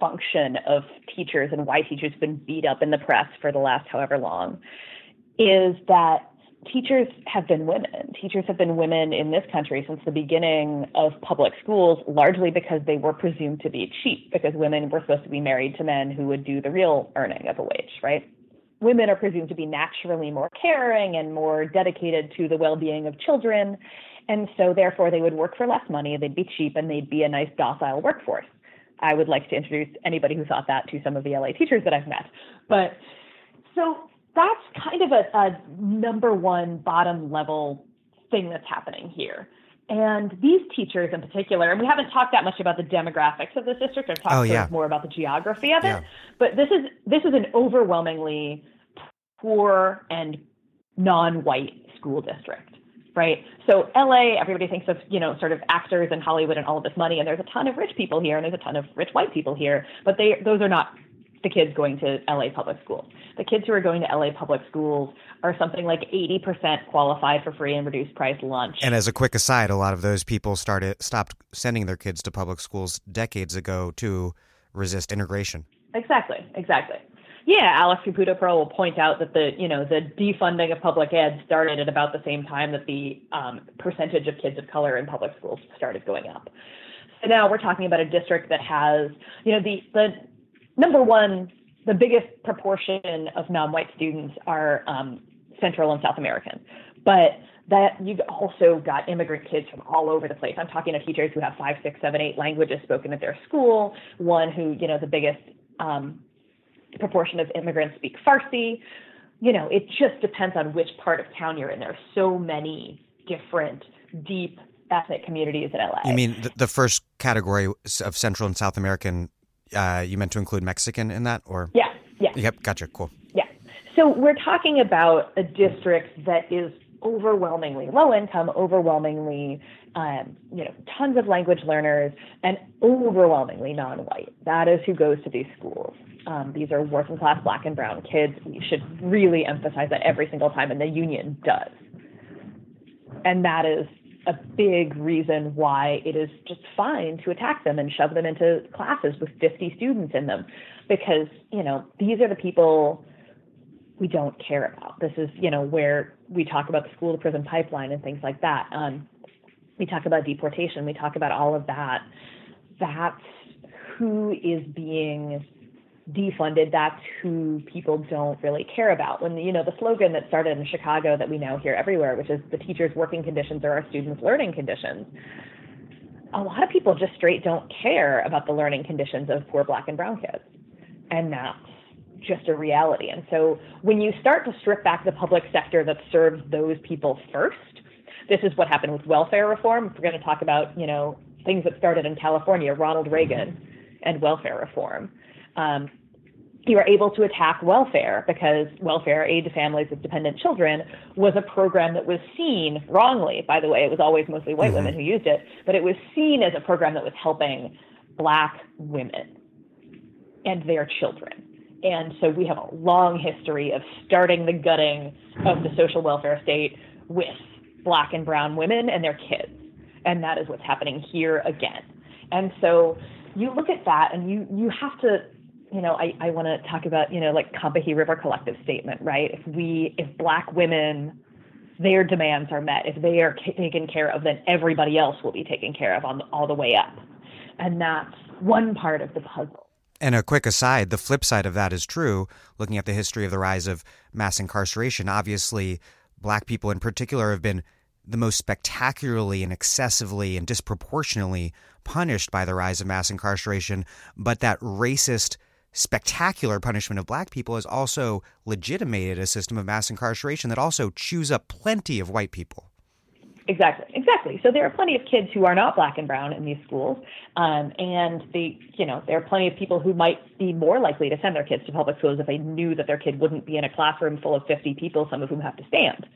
function of teachers and why teachers have been beat up in the press for the last however long is that teachers have been women. Teachers have been women in this country since the beginning of public schools, largely because they were presumed to be cheap, because women were supposed to be married to men who would do the real earning of a wage, right? Women are presumed to be naturally more caring and more dedicated to the well being of children. And so, therefore, they would work for less money, they'd be cheap, and they'd be a nice, docile workforce. I would like to introduce anybody who thought that to some of the LA teachers that I've met. But so that's kind of a, a number one bottom level thing that's happening here. And these teachers in particular, and we haven't talked that much about the demographics of this district. I've talked Oh, yeah. more about the geography of it. But this is this is an overwhelmingly poor and non-white school district, right? So LA, everybody thinks of, you know, sort of actors and Hollywood and all of this money, and there's a ton of rich people here and there's a ton of rich white people here, but they those are not the kids going to LA public schools. The kids who are going to LA public schools are something like 80% qualified for free and reduced price lunch. And as a quick aside, a lot of those people started stopped sending their kids to public schools decades ago to resist integration. Exactly, exactly. Yeah, Alex Caputo Pearl will point out that the you know the defunding of public ed started at about the same time that the um, percentage of kids of color in public schools started going up. So now we're talking about a district that has you know the the number one the biggest proportion of non-white students are um, Central and South American, but that you've also got immigrant kids from all over the place. I'm talking to teachers who have five, six, seven, eight languages spoken at their school. One who, you know, the biggest um, proportion of immigrants speak Farsi. You know, it just depends on which part of town you're in. There are so many different, deep ethnic communities in LA. You mean the, the first category of Central and South American? Uh, you meant to include Mexican in that, or yeah, yeah. Yep, gotcha. Cool. Yeah. So we're talking about a district that is overwhelmingly low income, overwhelmingly, um, you know, tons of language learners, and overwhelmingly non-white. That is who goes to these schools. Um, these are working class black and brown kids. We should really emphasize that every single time, and the union does. And that is a big reason why it is just fine to attack them and shove them into classes with 50 students in them because you know these are the people we don't care about. This is, you know, where we talk about the school to prison pipeline and things like that. Um, we talk about deportation. We talk about all of that. That's who is being defunded. That's who people don't really care about. When you know the slogan that started in Chicago that we now hear everywhere, which is the teachers' working conditions are our students' learning conditions. A lot of people just straight don't care about the learning conditions of poor black and brown kids. And that's just a reality. And so when you start to strip back the public sector that serves those people first, this is what happened with welfare reform. If we're going to talk about, you know, things that started in California, Ronald Reagan and welfare reform. Um, you are able to attack welfare because welfare aid to families with dependent children was a program that was seen wrongly by the way it was always mostly white mm-hmm. women who used it but it was seen as a program that was helping black women and their children and so we have a long history of starting the gutting of the social welfare state with black and brown women and their kids. And that is what's happening here again. And so you look at that and you you have to you know, I, I want to talk about, you know, like Combahee River Collective statement, right? If we, if black women, their demands are met, if they are taken care of, then everybody else will be taken care of on all the way up. And that's one part of the puzzle. And a quick aside, the flip side of that is true. Looking at the history of the rise of mass incarceration, obviously, black people in particular have been the most spectacularly and excessively and disproportionately punished by the rise of mass incarceration. But that racist, spectacular punishment of black people has also legitimated a system of mass incarceration that also chews up plenty of white people. Exactly, exactly. So there are plenty of kids who are not black and brown in these schools, um, and they, you know, there are plenty of people who might be more likely to send their kids to public schools if they knew that their kid wouldn't be in a classroom full of 50 people, some of whom have to stand.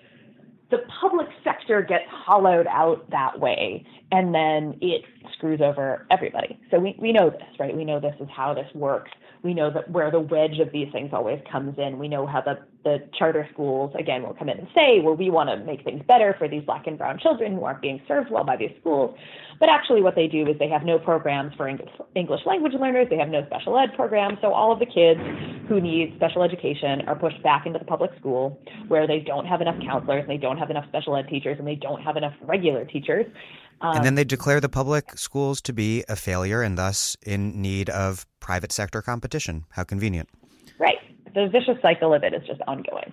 The public sector gets hollowed out that way, and then it screws over everybody. So we, we know this, right? We know this is how this works we know that where the wedge of these things always comes in. We know how the, the charter schools, again, will come in and say, well, we want to make things better for these black and brown children who aren't being served well by these schools. But actually, what they do is they have no programs for English English language learners, they have no special ed programs. So all of the kids who need special education are pushed back into the public school where they don't have enough counselors, and they don't have enough special ed teachers, and they don't have enough regular teachers. Um, and then they declare the public schools to be a failure and thus in need of private sector competition. How convenient. Right. The vicious cycle of it is just ongoing.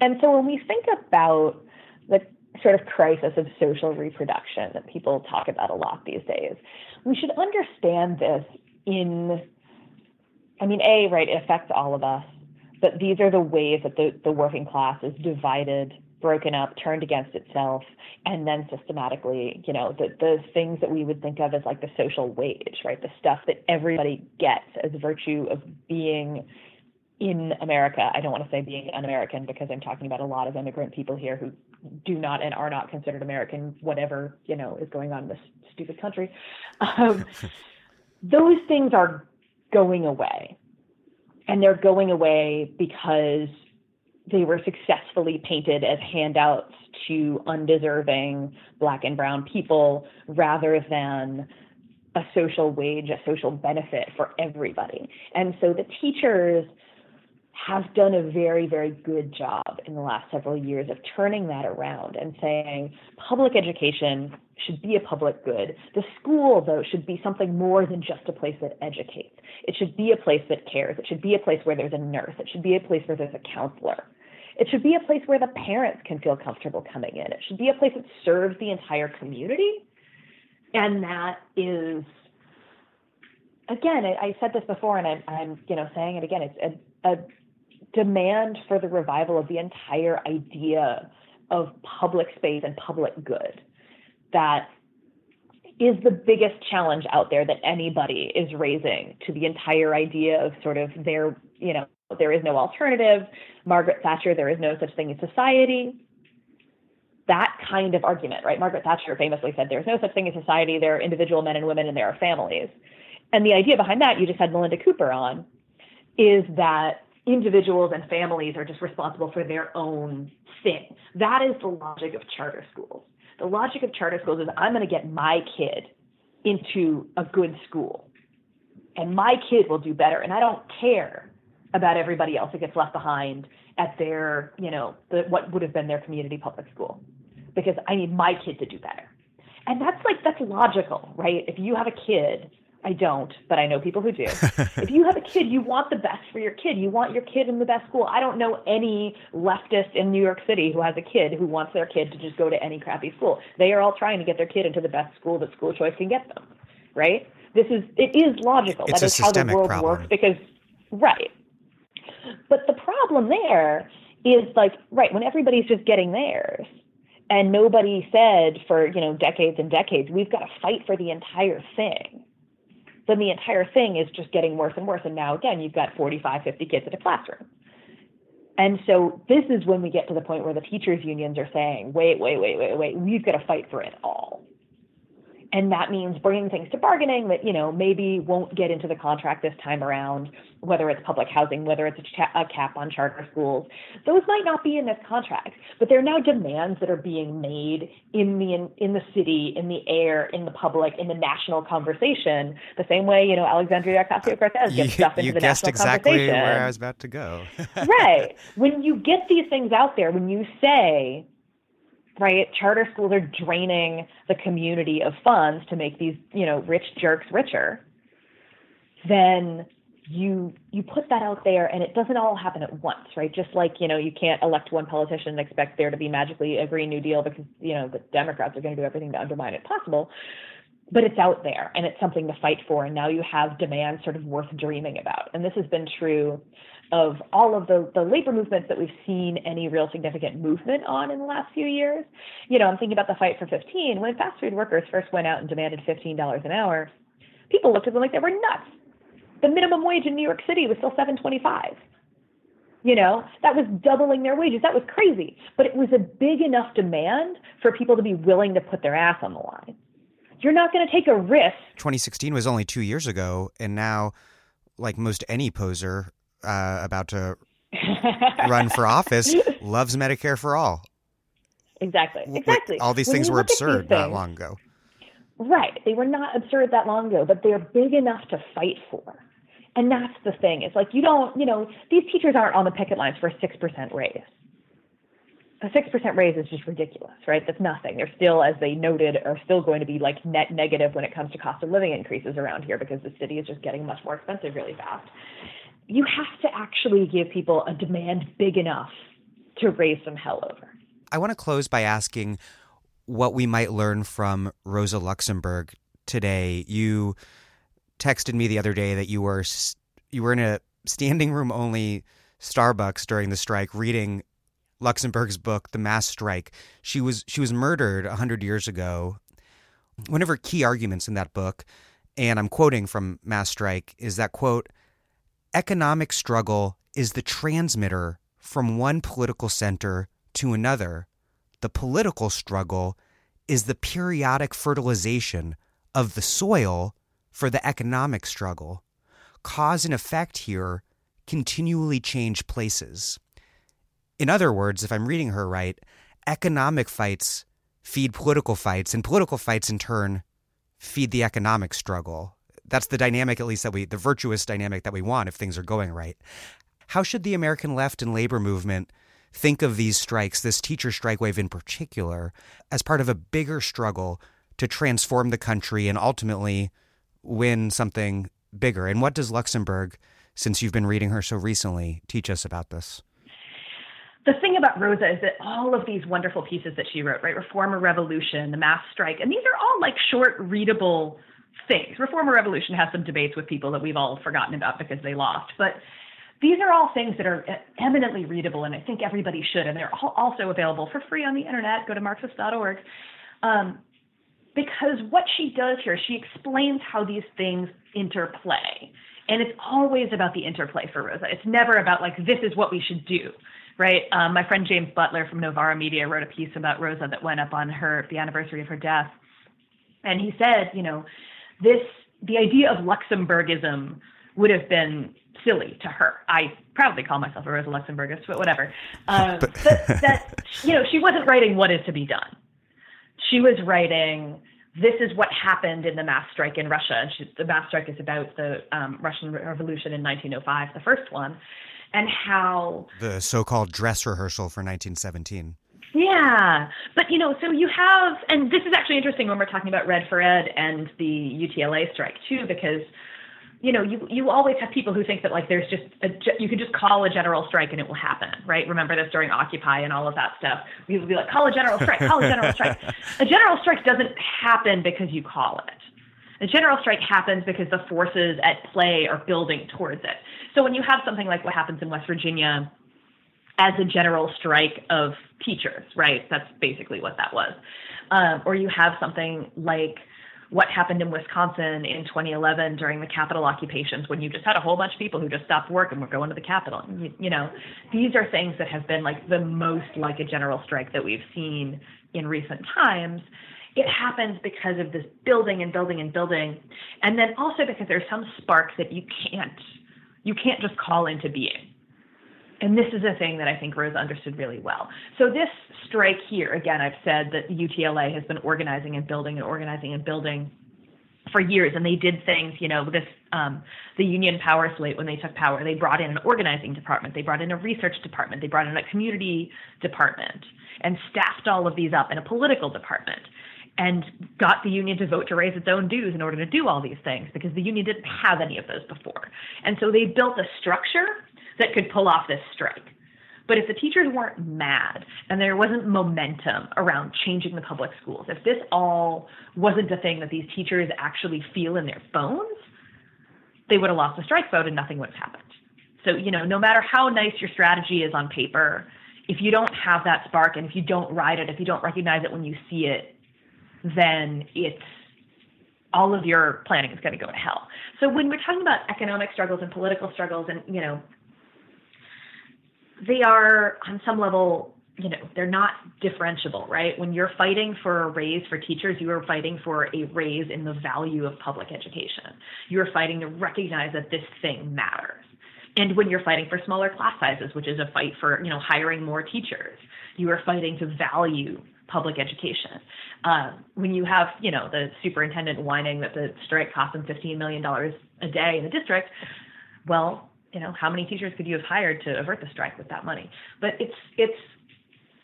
And so when we think about the sort of crisis of social reproduction that people talk about a lot these days, we should understand this in, I mean, A, right, it affects all of us, but these are the ways that the, the working class is divided broken up, turned against itself, and then systematically, you know, the, the things that we would think of as like the social wage, right? The stuff that everybody gets as a virtue of being in America. I don't want to say being an American because I'm talking about a lot of immigrant people here who do not and are not considered American, whatever, you know, is going on in this stupid country. Um, those things are going away. And they're going away because they were successfully painted as handouts to undeserving black and brown people rather than a social wage, a social benefit for everybody. And so the teachers have done a very, very good job in the last several years of turning that around and saying public education should be a public good. The school, though, should be something more than just a place that educates. It should be a place that cares. It should be a place where there's a nurse. It should be a place where there's a counselor. It should be a place where the parents can feel comfortable coming in. It should be a place that serves the entire community. And that is, again, I, said this before and I'm, I'm, you know, saying it again. It's a, a demand for the revival of the entire idea of public space and public good that is the biggest challenge out there that anybody is raising to the entire idea of sort of their, you know, there is no alternative. Margaret Thatcher, there is no such thing as society. That kind of argument, right? Margaret Thatcher famously said, there's no such thing as society. There are individual men and women and there are families. And the idea behind that, you just had Melinda Cooper on, is that individuals and families are just responsible for their own thing. That is the logic of charter schools. The logic of charter schools is I'm going to get my kid into a good school and my kid will do better. And I don't care about everybody else that gets left behind at their, you know, the, what would have been their community public school because I need my kid to do better. And that's like, that's logical, right? If you have a kid, I don't, but I know people who do. if you have a kid, you want the best for your kid. You want your kid in the best school. I don't know any leftist in New York City who has a kid who wants their kid to just go to any crappy school. They are all trying to get their kid into the best school that school choice can get them, right? This is, it is logical. It's that is how the world problem. works because, right. But the problem there is like, right, when everybody's just getting theirs, and nobody said for you know decades and decades we've got to fight for the entire thing then the entire thing is just getting worse and worse. And now again you've got 45 50 kids in a classroom. And so this is when we get to the point where the teachers unions are saying wait wait wait wait wait we've got to fight for it all and that means bringing things to bargaining that you know maybe won't get into the contract this time around whether it's public housing whether it's a, cha- a, cap on charter schools. Those might not be in this contract but there are now demands that are being made in the in, in the city in the air in the public in the national conversation. The same way you know alexandria ocasio-cortez gets stuff into you the guessed national exactly conversation where i was about to go. Right. When you get these things out there when you say right? Charter schools are draining the community of funds to make these, you know, rich jerks richer. Then you you put that out there and it doesn't all happen at once, right? Just like, you know, you can't elect one politician and expect there to be magically a green new deal because, you know, the Democrats are going to do everything to undermine it possible. But it's out there and it's something to fight for. And now you have demand sort of worth dreaming about. And this has been true of all of the, the labor movements that we've seen any real significant movement on in the last few years. You know, I'm thinking about the fight for 15. When fast food workers first went out and demanded $15 an hour, people looked at them like they were nuts. The minimum wage in New York City was still 725. You know, that was doubling their wages. That was crazy. But it was a big enough demand for people to be willing to put their ass on the line. You're not going to take a risk. 2016 was only two years ago, and now, like most any poser, uh, about to run for office loves Medicare for all. Exactly. Exactly. All these when things were absurd not long ago. Right. They were not absurd that long ago, but they're big enough to fight for. And that's the thing. It's like you don't, you know, these teachers aren't on the picket lines for a 6% raise. A 6% raise is just ridiculous, right? That's nothing. They're still, as they noted, are still going to be like net negative when it comes to cost of living increases around here because the city is just getting much more expensive really fast you have to actually give people a demand big enough to raise some hell over. I want to close by asking what we might learn from Rosa Luxemburg today. You texted me the other day that you were you were in a standing room only Starbucks during the strike reading Luxemburg's book The Mass Strike. She was she was murdered 100 years ago. One of her key arguments in that book, and I'm quoting from Mass Strike, is that quote economic struggle is the transmitter from one political center to another. The political struggle is the periodic fertilization of the soil for the economic struggle. Cause and effect here continually change places. In other words, if I'm reading her right, economic fights feed political fights, and political fights in turn feed the economic struggle that's the dynamic at least that we the virtuous dynamic that we want if things are going right how should the american left and labor movement think of these strikes this teacher strike wave in particular as part of a bigger struggle to transform the country and ultimately win something bigger and what does luxemburg since you've been reading her so recently teach us about this the thing about Rosa is that all of these wonderful pieces that she wrote, right? Reform or Revolution, the Mass Strike, and these are all like short, readable things. Reform or Revolution has some debates with people that we've all forgotten about because they lost. But these are all things that are eminently readable, and I think everybody should. And they're also available for free on the internet. Go to Marxist.org. Um, because what she does here, she explains how these things interplay. And it's always about the interplay for Rosa. It's never about, like, this is what we should do, right? Um, my friend James Butler from Novara Media wrote a piece about Rosa that went up on her the anniversary of her death. And he said, you know, this the idea of Luxemburgism would have been silly to her. I proudly call myself a Rosa Luxemburgist, but whatever. Um, but that you know, she wasn't writing what is to be done. She was writing this is what happened in the mass strike in Russia. And she, the mass strike is about the um, Russian Revolution in 1905, the first one. and how the so-called dress rehearsal for 1917. Yeah, but you know, so you have, and this is actually interesting when we're talking about Red for Ed and the UTLA strike too, because you know, you you always have people who think that like there's just a, you can just call a general strike and it will happen, right? Remember this during Occupy and all of that stuff. We would be like, call a general strike, call a general strike. A general strike doesn't happen because you call it. A general strike happens because the forces at play are building towards it. So when you have something like what happens in West Virginia as a general strike of teachers, right? That's basically what that was. Um, or you have something like what happened in Wisconsin in 2011 during the Capitol occupations when you just had a whole bunch of people who just stopped work and were going to the Capitol. You, you know, these are things that have been like the most like a general strike that we've seen in recent times. It happens because of this building and building and building, and then also because there's some spark that you can't you can't just call into being and this is a thing that I think Rose understood really well. So this strike here, again, I've said that UTLA has been organizing and building and organizing and building for years, and they did things. You know, this um, the Union Power Slate when they took power, they brought in an organizing department, they brought in a research department, they brought in a community department, and staffed all of these up in a political department. And got the union to vote to raise its own dues in order to do all these things because the union didn't have any of those before. And so they built a structure that could pull off this strike. But if the teachers weren't mad and there wasn't momentum around changing the public schools, if this all wasn't a thing that these teachers actually feel in their bones, they would have lost the strike vote and nothing would have happened. So, you know, no matter how nice your strategy is on paper, if you don't have that spark and if you don't ride it, if you don't recognize it when you see it, then it's all of your planning is going to go to hell. So when we're talking about economic struggles and political struggles and, you know, they are on some level you know they're not differentiable right? When you're fighting for a raise for teachers you are fighting for a raise in the value of public education. You're fighting to recognize that this thing matters. And when you're fighting for smaller class sizes which is a fight for you know hiring more teachers you are fighting to value public education. Um, when you have you know the superintendent whining that the strike cost him 15 million dollars a day in the district well you know, how many teachers could you have hired to avert the strike with that money? But it's it's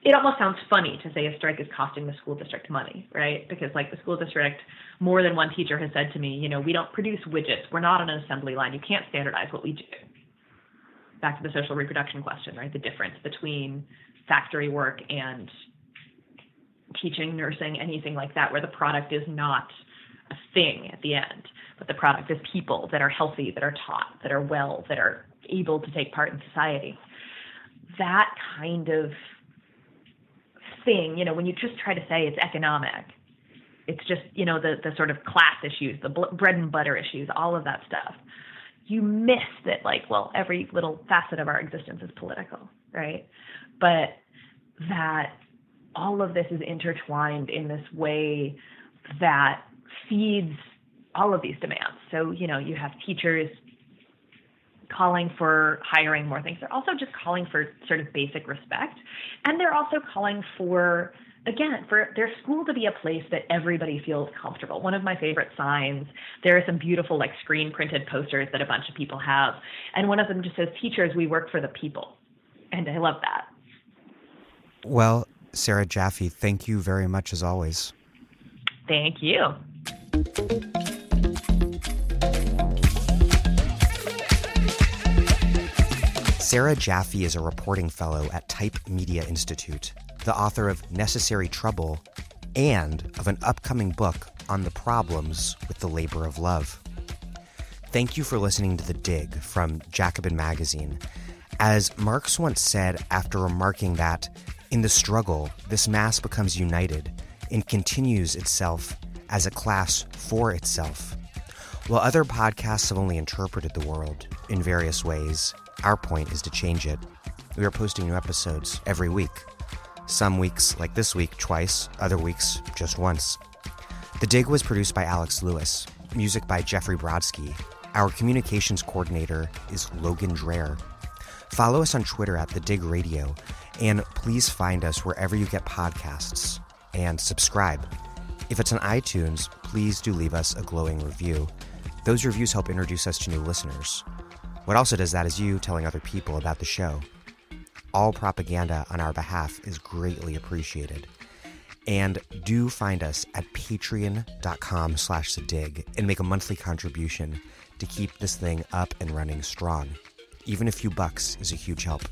it almost sounds funny to say a strike is costing the school district money, right? Because like the school district, more than one teacher has said to me, you know, we don't produce widgets. We're not on an assembly line. You can't standardize what we do. Back to the social reproduction question, right? The difference between factory work and teaching, nursing, anything like that, where the product is not a thing at the end, but the product is people that are healthy, that are taught, that are well, that are able to take part in society. That kind of thing, you know, when you just try to say it's economic, it's just, you know, the, the sort of class issues, the bread and butter issues, all of that stuff. You miss that, like, well, every little facet of our existence is political, right? But that all of this is intertwined in this way that feeds all of these demands. So, you know, you have teachers calling for hiring more things. They're also just calling for sort of basic respect. And they're also calling for, again, for their school to be a place that everybody feels comfortable. One of my favorite signs, there are some beautiful, like screen printed posters that a bunch of people have. And one of them just says, Teachers, we work for the people. And I love that. Well, Sarah Jaffe, thank you very much as always. Thank you. Sarah Jaffe is a reporting fellow at Type Media Institute, the author of Necessary Trouble, and of an upcoming book on the problems with the labor of love. Thank you for listening to The Dig from Jacobin Magazine. As Marx once said after remarking that, in the struggle, this mass becomes united and continues itself as a class for itself. While other podcasts have only interpreted the world in various ways, our point is to change it. We are posting new episodes every week. Some weeks, like this week, twice, other weeks, just once. The Dig was produced by Alex Lewis, music by Jeffrey Brodsky. Our communications coordinator is Logan Dreher. Follow us on Twitter at The Dig Radio, and please find us wherever you get podcasts and subscribe. If it's on iTunes, please do leave us a glowing review. Those reviews help introduce us to new listeners. What also does that is you telling other people about the show. All propaganda on our behalf is greatly appreciated. And do find us at patreon.com slash the dig and make a monthly contribution to keep this thing up and running strong. Even a few bucks is a huge help.